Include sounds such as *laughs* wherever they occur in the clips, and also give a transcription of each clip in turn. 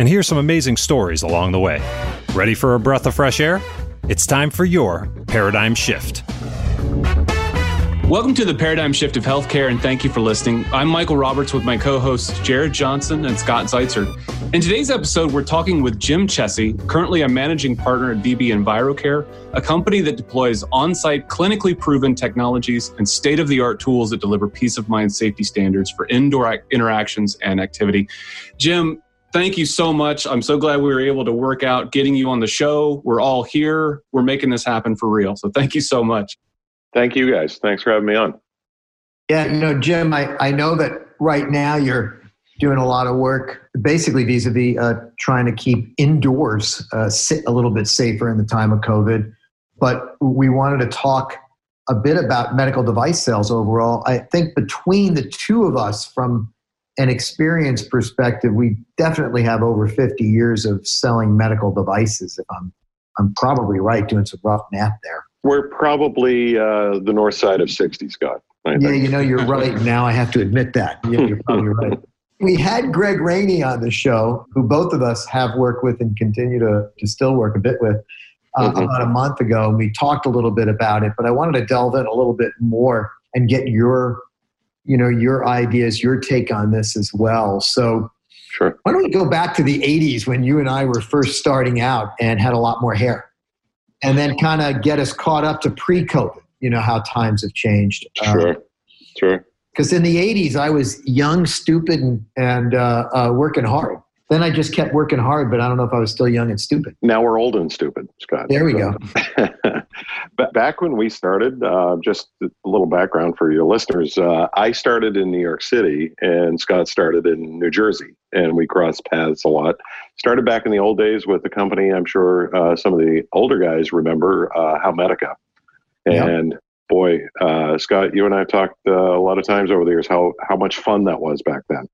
and hear some amazing stories along the way. Ready for a breath of fresh air? It's time for your paradigm shift. Welcome to the paradigm shift of healthcare, and thank you for listening. I'm Michael Roberts with my co hosts Jared Johnson and Scott Zeitzer. In today's episode, we're talking with Jim Chessy, currently a managing partner at VB EnviroCare, a company that deploys on site clinically proven technologies and state of the art tools that deliver peace of mind safety standards for indoor interactions and activity. Jim, thank you so much. I'm so glad we were able to work out getting you on the show. We're all here. We're making this happen for real. So thank you so much. Thank you guys. Thanks for having me on. Yeah, you know, Jim, I, I know that right now you're doing a lot of work basically vis-a-vis uh, trying to keep indoors uh, sit a little bit safer in the time of covid but we wanted to talk a bit about medical device sales overall i think between the two of us from an experience perspective we definitely have over 50 years of selling medical devices if i'm i'm probably right doing some rough math there we're probably uh, the north side of 60, Scott. I yeah, think. you know, you're right. Now I have to admit that. Yeah, you're probably right. We had Greg Rainey on the show, who both of us have worked with and continue to, to still work a bit with, uh, mm-hmm. about a month ago. And we talked a little bit about it, but I wanted to delve in a little bit more and get your, you know, your ideas, your take on this as well. So, sure. Why don't we go back to the 80s when you and I were first starting out and had a lot more hair? and then kind of get us caught up to pre-COVID. You know how times have changed. Sure, uh, sure. Because in the '80s, I was young, stupid, and, and uh, uh, working hard. Then I just kept working hard, but I don't know if I was still young and stupid. Now we're old and stupid, Scott. There we go. *laughs* back when we started, uh, just a little background for your listeners. Uh, I started in New York City, and Scott started in New Jersey, and we crossed paths a lot. Started back in the old days with the company. I'm sure uh, some of the older guys remember uh, Medica, and. Yep. Boy, uh, Scott, you and I have talked uh, a lot of times over the years how how much fun that was back then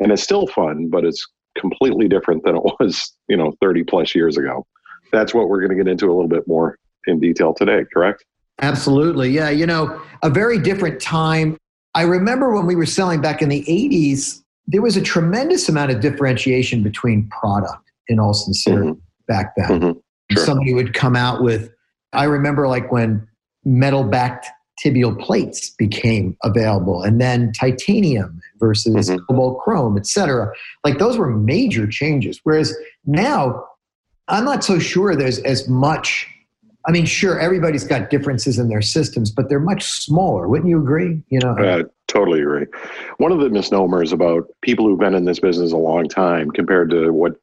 and it's still fun, but it's completely different than it *laughs* was, you know, 30 plus years ago. That's what we're going to get into a little bit more in detail today, correct? Absolutely. Yeah. You know, a very different time. I remember when we were selling back in the 80s, there was a tremendous amount of differentiation between product, in all sincerity, mm-hmm. back then. Mm-hmm. Sure. Somebody would come out with, I remember like when metal backed tibial plates became available and then titanium versus mm-hmm. cobalt chrome etc like those were major changes whereas now i'm not so sure there's as much i mean sure everybody's got differences in their systems but they're much smaller wouldn't you agree you know uh, totally agree one of the misnomers about people who've been in this business a long time compared to what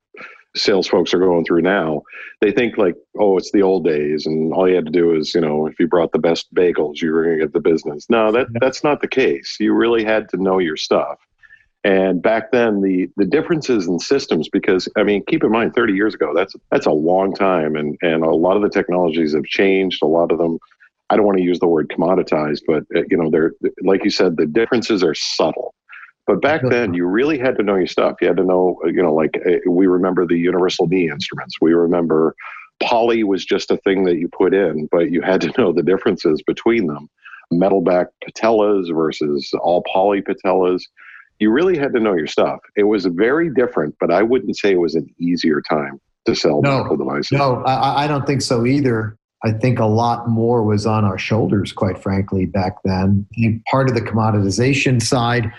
sales folks are going through now, they think like, oh, it's the old days, and all you had to do is, you know, if you brought the best bagels, you were going to get the business. No, that that's not the case. You really had to know your stuff. And back then, the the differences in systems, because I mean, keep in mind, 30 years ago, that's that's a long time, and and a lot of the technologies have changed. A lot of them, I don't want to use the word commoditized, but uh, you know, they're like you said, the differences are subtle. But back then, you really had to know your stuff. You had to know, you know, like uh, we remember the universal knee instruments. We remember poly was just a thing that you put in, but you had to know the differences between them. Metal back patellas versus all poly patellas. You really had to know your stuff. It was very different, but I wouldn't say it was an easier time to sell no, medical devices. No, I, I don't think so either. I think a lot more was on our shoulders, quite frankly, back then. Part of the commoditization side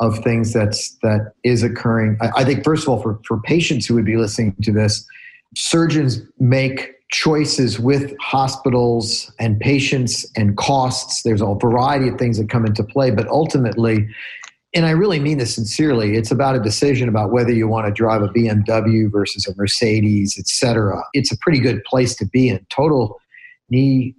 of things that's that is occurring. I, I think first of all, for, for patients who would be listening to this, surgeons make choices with hospitals and patients and costs. There's a variety of things that come into play, but ultimately, and I really mean this sincerely, it's about a decision about whether you want to drive a BMW versus a Mercedes, etc. It's a pretty good place to be in. Total knee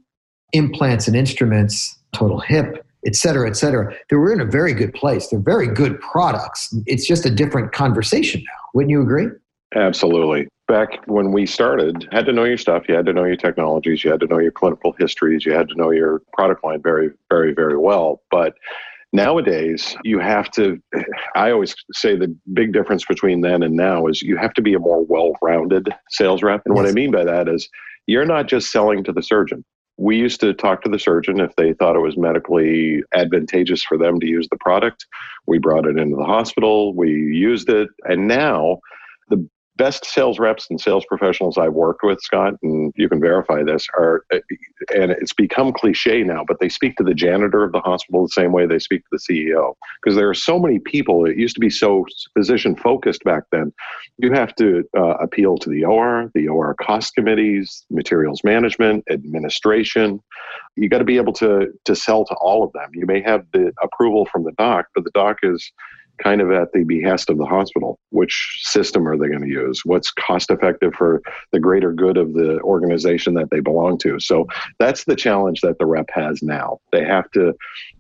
implants and instruments, total hip et cetera, et cetera. They were in a very good place. They're very good products. It's just a different conversation now. Wouldn't you agree? Absolutely. Back when we started, had to know your stuff. You had to know your technologies. You had to know your clinical histories. You had to know your product line very, very, very well. But nowadays, you have to. I always say the big difference between then and now is you have to be a more well-rounded sales rep. And yes. what I mean by that is you're not just selling to the surgeon. We used to talk to the surgeon if they thought it was medically advantageous for them to use the product. We brought it into the hospital, we used it, and now the best sales reps and sales professionals I've worked with, Scott, and you can verify this, are, and it's become cliche now, but they speak to the janitor of the hospital the same way they speak to the CEO. Because there are so many people, it used to be so physician focused back then. You have to uh, appeal to the OR, the OR cost committees, materials management, administration. You got to be able to, to sell to all of them. You may have the approval from the doc, but the doc is kind of at the behest of the hospital. Which system are they going to use? What's cost effective for the greater good of the organization that they belong to? So that's the challenge that the rep has now. They have to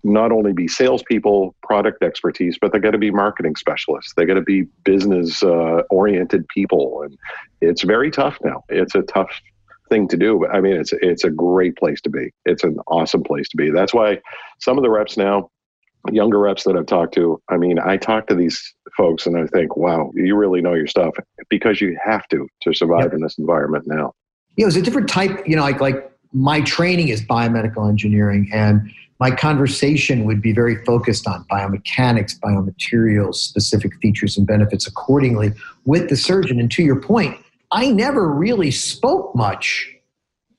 not only be salespeople, product expertise, but they got to be marketing specialists. They got to be business uh, oriented people, and it's very tough now. It's a tough thing to do. But I mean, it's it's a great place to be. It's an awesome place to be. That's why some of the reps now younger reps that I've talked to, I mean, I talk to these folks and I think, wow, you really know your stuff because you have to to survive in this environment now. Yeah, it was a different type, you know, like like my training is biomedical engineering and my conversation would be very focused on biomechanics, biomaterials, specific features and benefits accordingly with the surgeon. And to your point, I never really spoke much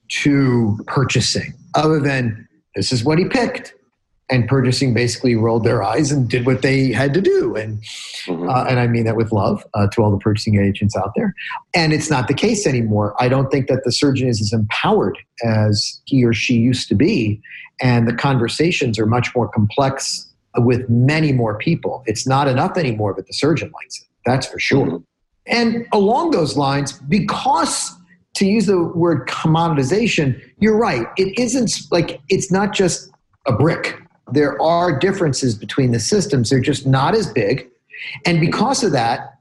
to purchasing other than this is what he picked and purchasing basically rolled their eyes and did what they had to do. And mm-hmm. uh, and i mean that with love uh, to all the purchasing agents out there. And it's not the case anymore. I don't think that the surgeon is as empowered as he or she used to be. And the conversations are much more complex with many more people. It's not enough anymore but the surgeon likes it that's for sure. Mm-hmm. and along those lines because to use the word commoditization you're right it isn't like it's not just a brick there are differences between the systems. They're just not as big. And because of that,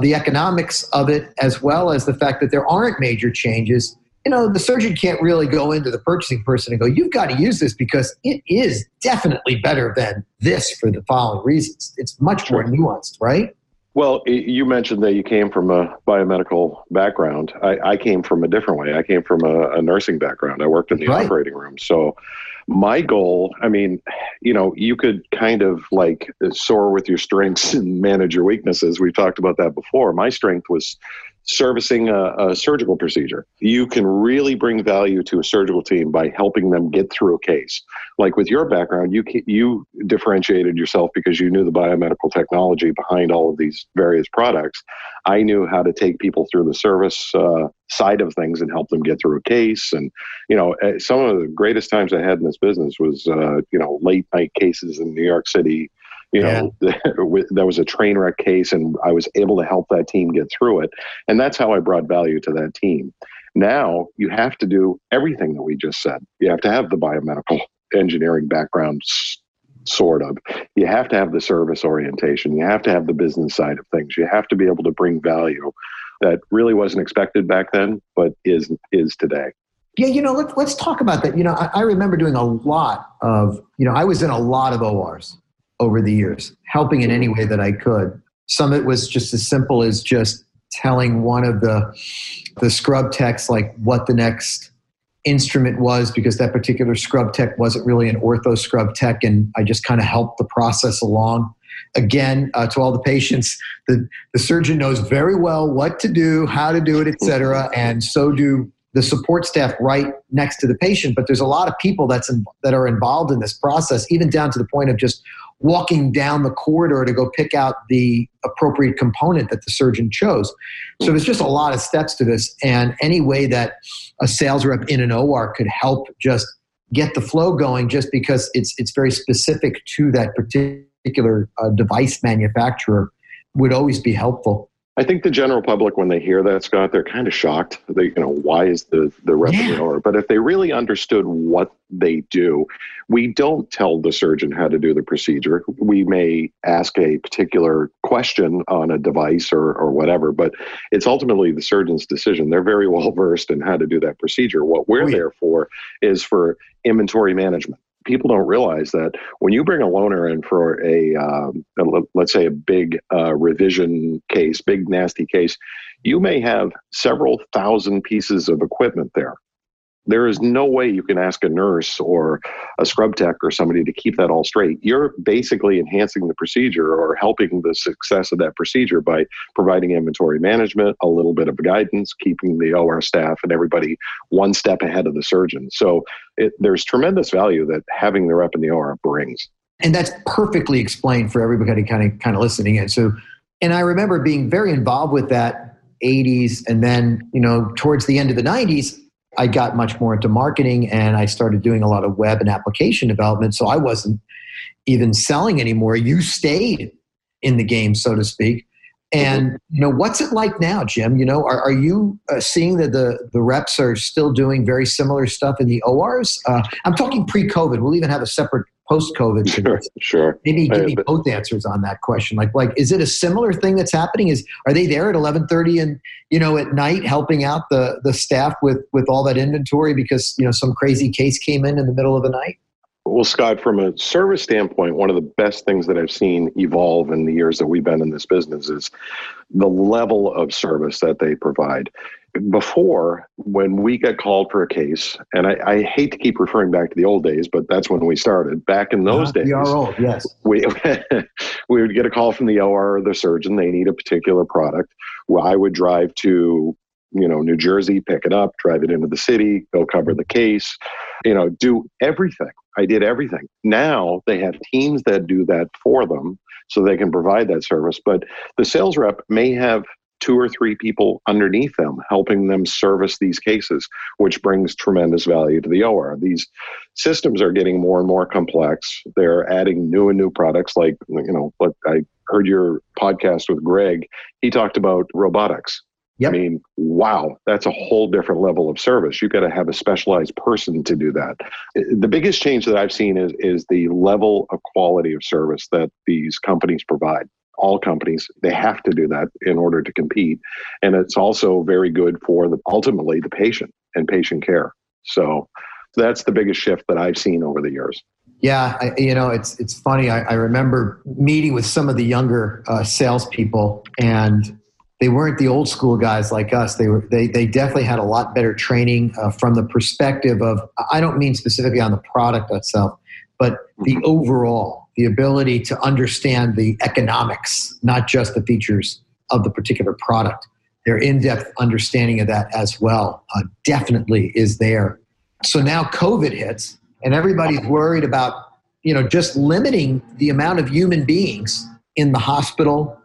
the economics of it, as well as the fact that there aren't major changes, you know, the surgeon can't really go into the purchasing person and go, you've got to use this because it is definitely better than this for the following reasons. It's much more nuanced, right? Well, you mentioned that you came from a biomedical background. I, I came from a different way. I came from a, a nursing background. I worked in the right. operating room. So my goal i mean you know you could kind of like soar with your strengths *laughs* and manage your weaknesses. We've talked about that before. My strength was servicing a, a, surgical procedure. You can really bring value to a surgical team by helping them get through a case. Like with your background, you you differentiated yourself because you knew the biomedical technology behind all of these various products. I knew how to take people through the service uh, side of things and help them get through a case. And you know, eh, some of the greatest times I had in this business was uh, you know late night cases in New York City you know *laughs* yeah. there was a train wreck case and i was able to help that team get through it. And that's how i brought value to that team. Now you have to do everything that we just said. You have to have the biomedical engineering background sort of. You have to have the service orientation. You have to have the business side of things. You have to be able to bring value that really wasn't expected back then but is is today. Yeah, you know, let's let's talk about that. You know, I, I, remember doing a lot of, you know, I was in a lot of ORs, over the years, helping in any way that I could. Some of it was just as simple as just telling one of the the scrub techs like what the next instrument was because that particular scrub tech wasn't really an ortho scrub tech and I just kind of helped the process along. Again, uh, to all the patients, the, the surgeon knows very well what to do, how to do it, etc. And so do the support staff right next to the patient. But there's a lot of people that's in, that are involved in this process, even down to the point of just walking down the corridor to go pick out the appropriate component that the surgeon chose. So there's just a lot of steps to this, and any way that a sales rep in an OR could help just get the flow going, just because it's it's very specific to that particular uh, device manufacturer, would always be helpful. I think the general public, when they hear that, Scott, they're kind of shocked. They, you know, why is the the rep yeah. But if they really understood what they do, we don't tell the surgeon how to do the procedure. We may ask a particular question on a device or or whatever, but it's ultimately the surgeon's decision. They're very *laughs* well versed in how to do that procedure. What we're oh, yeah. there for is for inventory management people don't realize that when you bring a loaner in for a, um, a let's say a big uh, revision case, big nasty case, you may have several thousand pieces of equipment there. There is no way you can ask a nurse or a scrub tech or somebody to keep that all straight. You're basically enhancing the procedure or helping the success of that procedure by providing inventory management, a little bit of guidance, keeping the OR staff and everybody one step ahead of the surgeon. So it, there's tremendous value that having the rep in the OR brings. And that's perfectly explained for everybody kind of kind of listening in. So, and I remember being very involved with that 80s and then you know towards the end of the 90s I got much more into marketing and I started doing a lot of web and application development. So I wasn't even selling anymore. You stayed in the game, so to speak. And you know, what's it like now, Jim? You know, are, are you uh, seeing that the the reps are still doing very similar stuff in the ORs? Uh, I'm talking pre-COVID. We'll even have a separate post-COVID. Sure, sure. Maybe give me both answers on that question. Like, like, is it a similar thing that's happening? Is are they there at 11:30 and you know at night helping out the the staff with with all that inventory because you know some crazy case came in in the middle of the night? Well, Scott, from a service standpoint, one of the best things that I've seen evolve in the years that we've been in this business is the level of service that they provide before when we get called for a case and I, I, hate to keep referring back to the old days but that's when we started. Back in those uh, days old, yes. we, *laughs* we would get a call from the or or the surgeon. They need a particular product. Well, i would drive to you know new jersey pick it up drive it into the city go cover the case you know do everything. I did everything. Now they have teams that do that for them so they can provide that service but the sales rep may have two or three people underneath them helping them service these cases, which brings tremendous value to the OR. These systems are getting more and more complex. They're adding new and new products like, you know, what I heard your podcast with Greg. He talked about robotics. Yep. I mean, wow, that's a whole different level of service. You've got to have a specialized person to do that. The biggest change that I've seen is, is the level of quality of service that these companies provide all companies they have to do that in order to compete and it's also very good for the ultimately the patient and patient care so that's the biggest shift that i've seen over the years yeah I, you know it's it's funny I, I, remember meeting with some of the younger uh, salespeople and they weren't the old school guys like us. They were they they definitely had a lot better training uh, from the perspective of I don't mean specifically on the product itself, but the mm-hmm. overall the ability to understand the economics, not just the features of the particular product. Their in depth understanding of that as well uh, definitely is there. So now COVID hits, and everybody's worried about you know just limiting the amount of human beings in the hospital,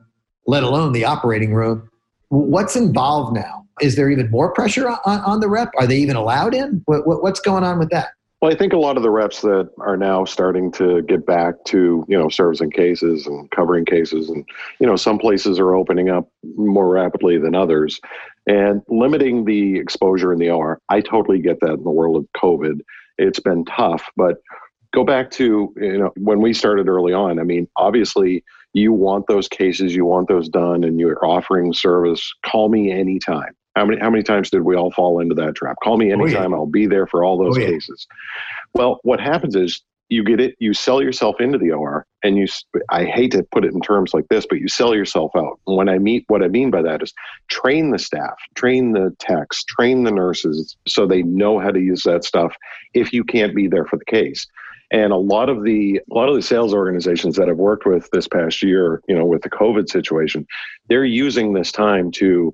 let alone the operating room. What's involved now? Is there even more pressure on, on the rep? Are they even allowed in? What, what, what's going on with that? Well, I think a lot of the reps that are now starting to get back to, you know, servicing cases and covering cases, and, you know, some places are opening up more rapidly than others. And limiting the exposure in the OR, I totally get that in the world of COVID. It's been tough, but go back to, you know, when we started early on, I mean, obviously you want those cases, you want those done, and you're offering service, call me anytime. How many how many times did we all fall into that trap? Call me anytime. Oh, yeah. I'll be there for all those oh, yeah. cases. Well, what happens is you get it you sell yourself into the OR and you I hate to put it in terms like this but you sell yourself out. And when I meet what I mean by that is train the staff, train the techs, train the nurses so they know how to use that stuff if you can't be there for the case. And a lot of the a lot of the sales organizations that I've worked with this past year, you know, with the COVID situation, they're using this time to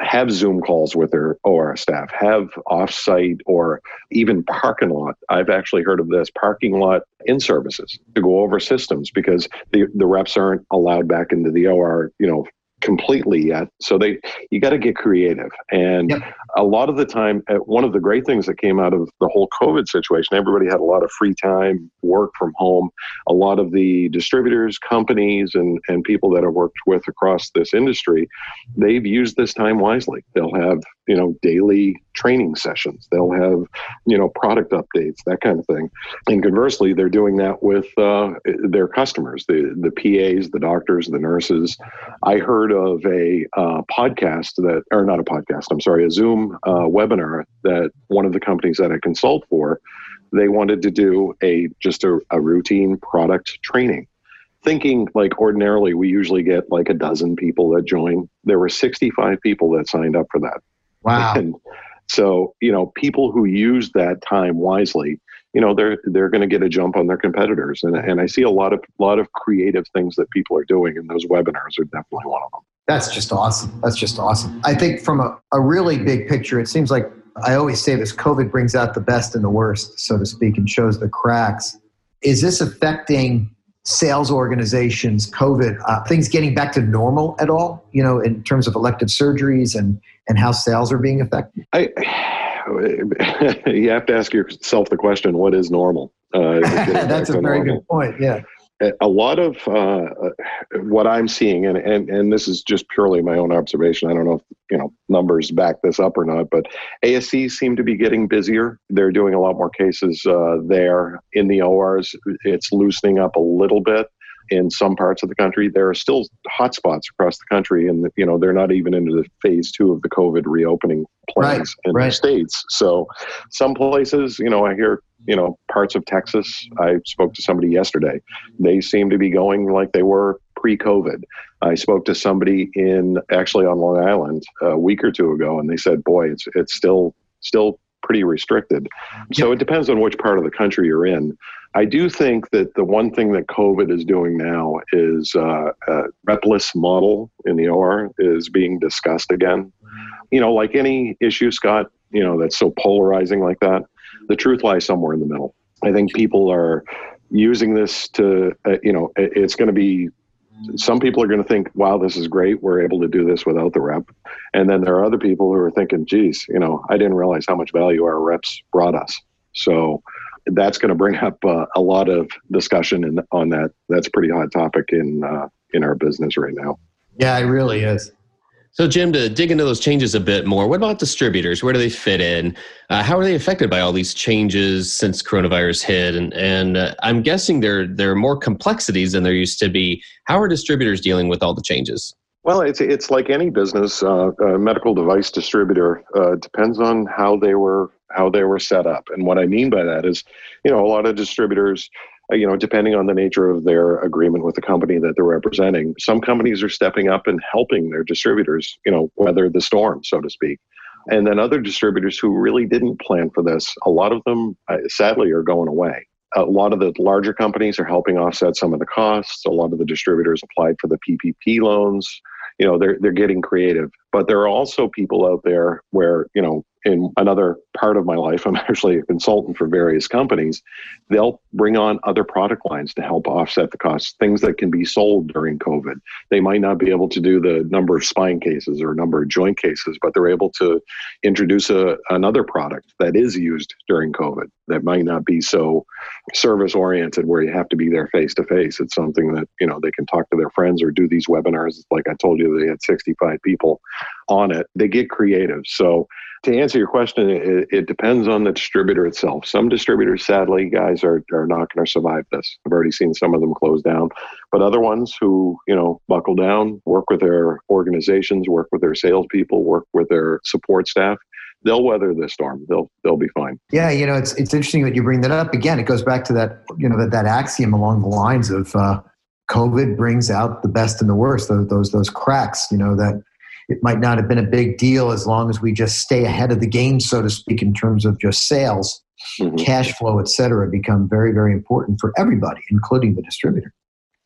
have Zoom calls with their OR staff, have offsite or even parking lot. I've actually heard of this parking lot in services to go over systems because the, the reps aren't allowed back into the OR, you know, completely yet. So they you got to get creative. And yep. a lot of the time, uh, one of the great things that came out of the whole COVID situation, everybody had a lot of free time, work from home. A lot of the distributors, companies, and and people that I've worked with across this industry, they've used this time wisely. They'll have you know daily training sessions. They'll have you know product updates, that kind of thing. And conversely, they're doing that with uh, their customers, the the PAs, the doctors, the nurses. I heard of a uh, podcast that, or not a podcast, I'm sorry, a Zoom uh, webinar that one of the companies that I consult for, they wanted to do a just a, a routine product training. Thinking like ordinarily, we usually get like a dozen people that join. There were 65 people that signed up for that. Wow. And so, you know, people who use that time wisely, you know, they're they're going to get a jump on their competitors. And and I see a lot of lot of creative things that people are doing, and those webinars are definitely one of them. That's just awesome. That's just awesome. I think from a, a really big picture, it seems like I always say this COVID brings out the best and the worst, so to speak, and shows the cracks. Is this affecting sales organizations, COVID, uh, things getting back to normal at all, you know, in terms of elective surgeries and, and how sales are being affected? I, *laughs* you have to ask yourself the question, what is normal? Uh, *laughs* That's a very normal? good point. Yeah a lot of uh, what I'm seeing, and, and and this is just purely my own observation. I don't know if you know numbers back this up or not, but ASCs seem to be getting busier. They're doing a lot more cases uh, there in the ORs. It's loosening up a little bit in some parts of the country. There are still hotspots across the country, and you know they're not even into the phase two of the COVID reopening plans right, in right. the states. So, some places, you know, I hear you know parts of Texas. I spoke to somebody yesterday. They seem to be going like they were pre-COVID. I spoke to somebody in actually on Long Island a week or two ago, and they said, "Boy, it's it's still still pretty restricted." So it depends on which part of the country you're in. I do think that the one thing that COVID is doing now is uh, a repless model in the OR is being discussed again. You know, like any issue, Scott, you know, that's so polarizing like that the truth lies somewhere in the middle. I think people are using this to, uh, you know, it, it's going to be. Some people are going to think, "Wow, this is great. We're able to do this without the rep," and then there are other people who are thinking, "Geez, you know, I didn't realize how much value our reps brought us." So that's going to bring up uh, a lot of discussion in, on that. That's a pretty hot topic in uh, in our business right now. Yeah, it really is. So, Jim, to dig into those changes a bit more, what about distributors? Where do they fit in? Uh, how are they affected by all these changes since coronavirus hit? And, and uh, I'm guessing there there are more complexities than there used to be. How are distributors dealing with all the changes? Well, it's it's like any business. Uh, a medical device distributor uh, depends on how they were how they were set up. And what I mean by that is, you know, a lot of distributors uh, you know, depending on the nature of their agreement with the company that they're representing, some companies are stepping up and helping their distributors, you know, weather the storm, so to speak. And then other distributors who really didn't plan for this, a lot of them, uh, sadly, are going away. A lot of the larger companies are helping offset some of the costs. A lot of the distributors applied for the PPP loans. You know, they're they're getting creative. But there are also people out there where you know in another part of my life, I'm *laughs* actually a consultant for various companies. They'll bring on other product lines to help offset the costs, things that can be sold during COVID. They might not be able to do the number of spine cases or number of joint cases, but they're able to introduce a, another product that is used during COVID that might not be so service oriented where you have to be there face to face. It's something that, you know, they can talk to their friends or do these webinars. Like I told you, they had 65 people on it. They get creative. So to answer your question, it, it, depends on the distributor itself. Some distributors, sadly, guys, are, are not going to survive this. I've already seen some of them close down, but other ones who, you know, buckle down, work with their organizations, work with their salespeople, work with their support staff, they'll weather the storm. They'll they'll be fine. Yeah, you know, it's it's interesting that you bring that up. Again, it goes back to that you know that that axiom along the lines of uh, COVID brings out the best and the worst. Those those those cracks. You know that it might not have been a big deal as long as we just stay ahead of the game, so to speak, in terms of just sales, mm-hmm. cash flow, et cetera, become very, very important for everybody, including the distributor.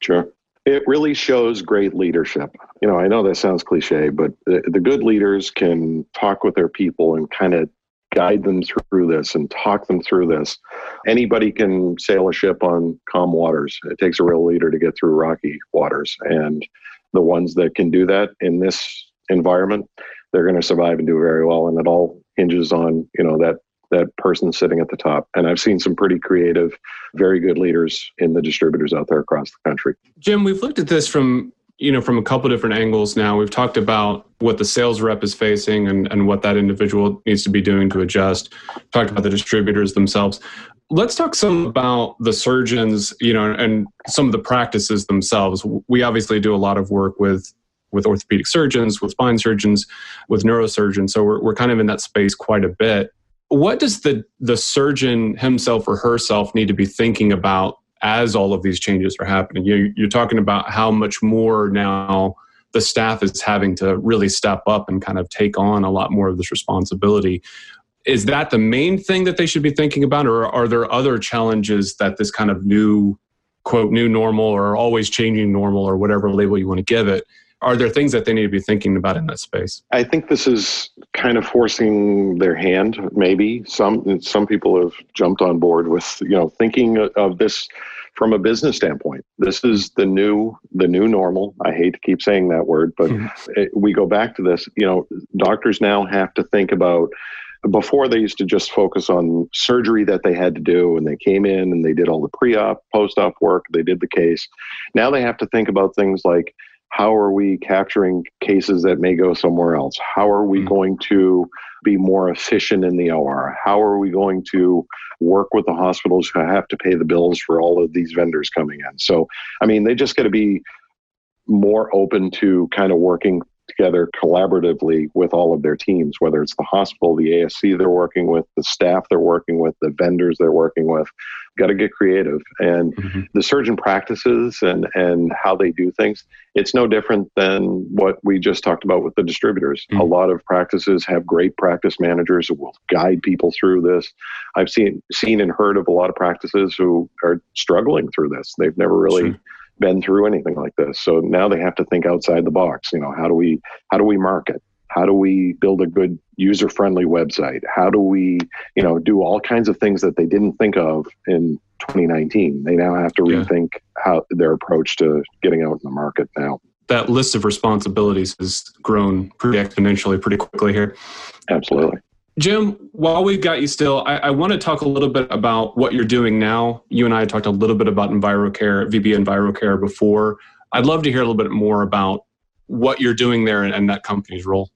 Sure. It really shows great leadership. You know, I know that sounds cliche, but the, the good leaders can talk with their people and kind of guide them through this and talk them through this. Anybody can sail a ship on calm waters. It takes a real leader to get through rocky waters. And the ones that can do that in this environment, they're going to survive and do very well. And it all hinges on you know that that person sitting at the top. And I've seen some pretty creative, very good leaders in the distributors out there across the country. Jim, we've looked at this from you know from a couple different angles now we've talked about what the sales rep is facing and, and what that individual needs to be doing to adjust talked about the distributors themselves let's talk some about the surgeons you know and some of the practices themselves we obviously do a lot of work with with orthopedic surgeons with spine surgeons with neurosurgeons so we're, we're kind of in that space quite a bit what does the the surgeon himself or herself need to be thinking about as all of these changes are happening. You, you're talking about how much more now the staff is having to really step up and kind of take on a lot more of this responsibility. Is that the main thing that they should be thinking about, or are there other challenges that this kind of new, quote, new normal or always changing normal or whatever label you want to give it? Are there things that they need to be thinking about in that space? I think this is kind of forcing their hand. Maybe some some people have jumped on board with you know thinking of this from a business standpoint. This is the new the new normal. I hate to keep saying that word, but mm-hmm. it, we go back to this. You know, doctors now have to think about before they used to just focus on surgery that they had to do and they came in and they did all the pre-op post-op work they did the case now they have to think about things like how are we capturing cases that may go somewhere else how are we mm-hmm. going to be more efficient in the or how are we going to work with the hospitals who have to pay the bills for all of these vendors coming in. So, I mean, they just got to be more open to kind of working together collaboratively with all of their teams, whether it's the hospital, the ASC they're working with, the staff they're working with, the vendors they're working with. Got to get creative. And mm-hmm. the surgeon practices and, and how they do things, it's no different than what we just talked about with the distributors. Mm-hmm. A lot of practices have great practice managers who will guide people through this. I've seen seen and heard of a lot of practices who are struggling through this. They've never really sure been through anything like this. So now they have to think outside the box. You know, how do we how do we market? How do we build a good user friendly website? How do we, you know, do all kinds of things that they didn't think of in 2019? They now have to rethink how their approach to getting out in the market now. That list of responsibilities has grown pretty exponentially pretty quickly here. Absolutely. Jim, while we've got you still, I, I, want to talk a little bit about what you're doing now. You and I talked a little bit about EnviroCare, VB EnviroCare before. I'd love to hear a little bit more about what you're doing there and, and that company's role.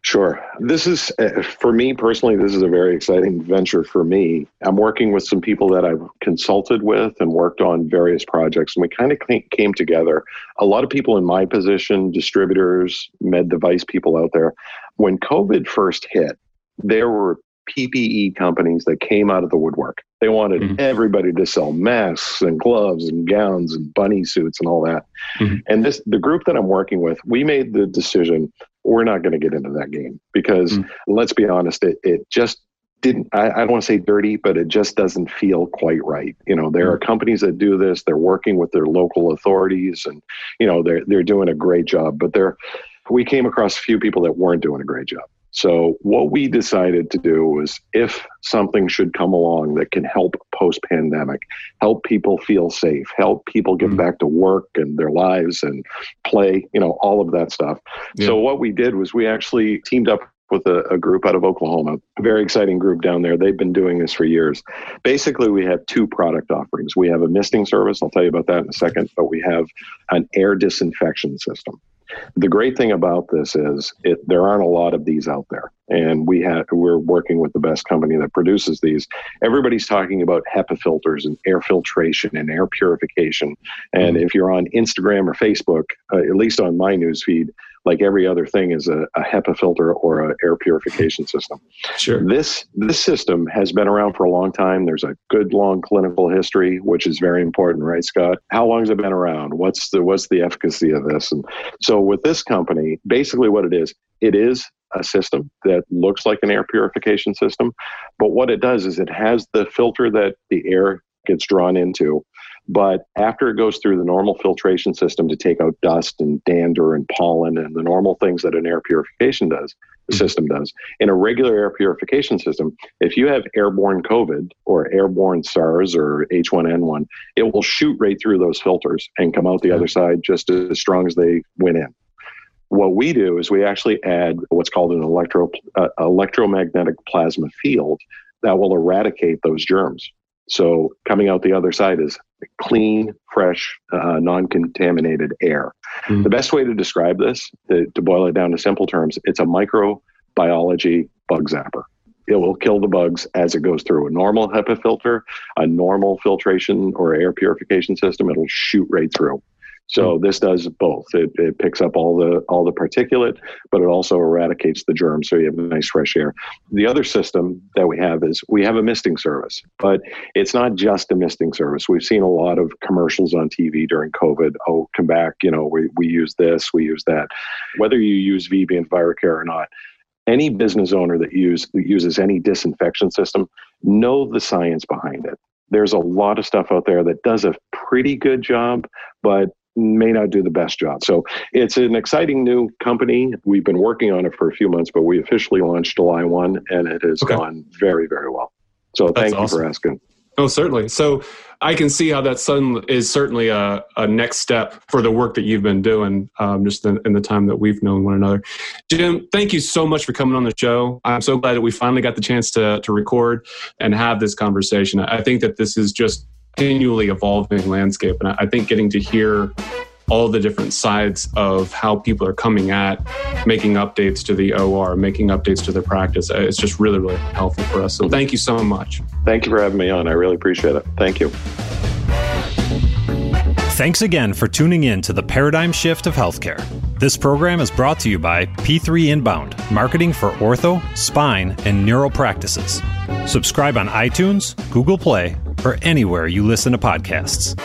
Sure. This is, uh, for me personally, this is a very exciting venture for me. I'm working with some people that I've consulted with and worked on various projects, and we kind of came together. A lot of people in my position, distributors, med device people out there, when COVID first hit, there were PPE companies that came out of the woodwork. They wanted mm-hmm. everybody to sell masks and gloves and gowns and bunny suits and all that. Mm-hmm. And this the group that I'm working with, we made the decision we're not going to get into that game because mm-hmm. let's be honest, it, it just didn't I, I, don't want to say dirty, but it just doesn't feel quite right. You know, there are mm-hmm. companies that do this, they're working with their local authorities and you know, they're they're doing a great job, but they're we came across a few people that weren't doing a great job. So, what we decided to do was if something should come along that can help post pandemic, help people feel safe, help people get mm-hmm. back to work and their lives and play, you know, all of that stuff. Yeah. So, what we did was we actually teamed up with a, a, group out of Oklahoma, a very exciting group down there. They've been doing this for years. Basically, we have two product offerings. We have a misting service, I'll tell you about that in a second, but we have an air disinfection system. The great thing about this is it, there aren't a lot of these out there, and we have we're working with the best company that produces these. Everybody's talking about HEPA filters and air filtration and air purification, and mm-hmm. if you're on Instagram or Facebook, uh, at least on my newsfeed, like every other thing is a, a HEPA filter or an air purification system. Sure. This this system has been around for a long time. There's a good long clinical history, which is very important, right, Scott? How long has it been around? What's the what's the efficacy of this? And so with this company, basically what it is, it is a system that looks like an air purification system, but what it does is it has the filter that the air gets drawn into but after it goes through the normal filtration system to take out dust and dander and pollen and the normal things that an air purification does, the system does. In a regular air purification system, if you have airborne COVID or airborne SARS or H1N1, it will shoot right through those filters and come out the other side just as strong as they went in. What we do is we actually add what's called an electro, uh, electromagnetic plasma field that will eradicate those germs. So coming out the other side is clean, fresh, uh, non contaminated air. Mm. The best way to describe this, to, to boil it down to simple terms, it's a microbiology bug zapper. It will kill the bugs as it goes through a normal HEPA filter, a normal filtration or air purification system. It'll shoot right through. So hmm. this does both. It, it picks up all the all the particulate, but it also eradicates the germs, so you have nice fresh air. The other system that we have is we have a misting service, but it's not just a misting service. We've seen a lot of commercials on TV during COVID. Oh, come back! You know, we we use this, we use that. Whether you use VB and EnviroCare or not, any business owner that use that uses any disinfection system know the science behind it there's a lot of stuff out there that does a pretty good job, but may not do the best job. So it's an exciting new company. We've been working on it for a few months, but we officially launched July 1 and it has okay. gone very, very well. So That's thank awesome. you for asking. Oh, certainly. So I can see how that sun is certainly a, a, next step for the work that you've been doing um, just in, in, the time that we've known one another. Jim, thank you so much for coming on the show. I'm so glad that we finally got the chance to, to record and have this conversation. I think that this is just continually evolving landscape. And I think getting to hear all the different sides of how people are coming at making updates to the OR, making updates to their practice. Uh, it's just really, really helpful for us. So thank you so much. Thank you for having me on. I really appreciate it. Thank you. Thanks again for tuning in to the paradigm shift of healthcare. This program is brought to you by P3 Inbound, marketing for ortho, spine, and neural practices. Subscribe on iTunes, Google Play, or anywhere you listen to podcasts.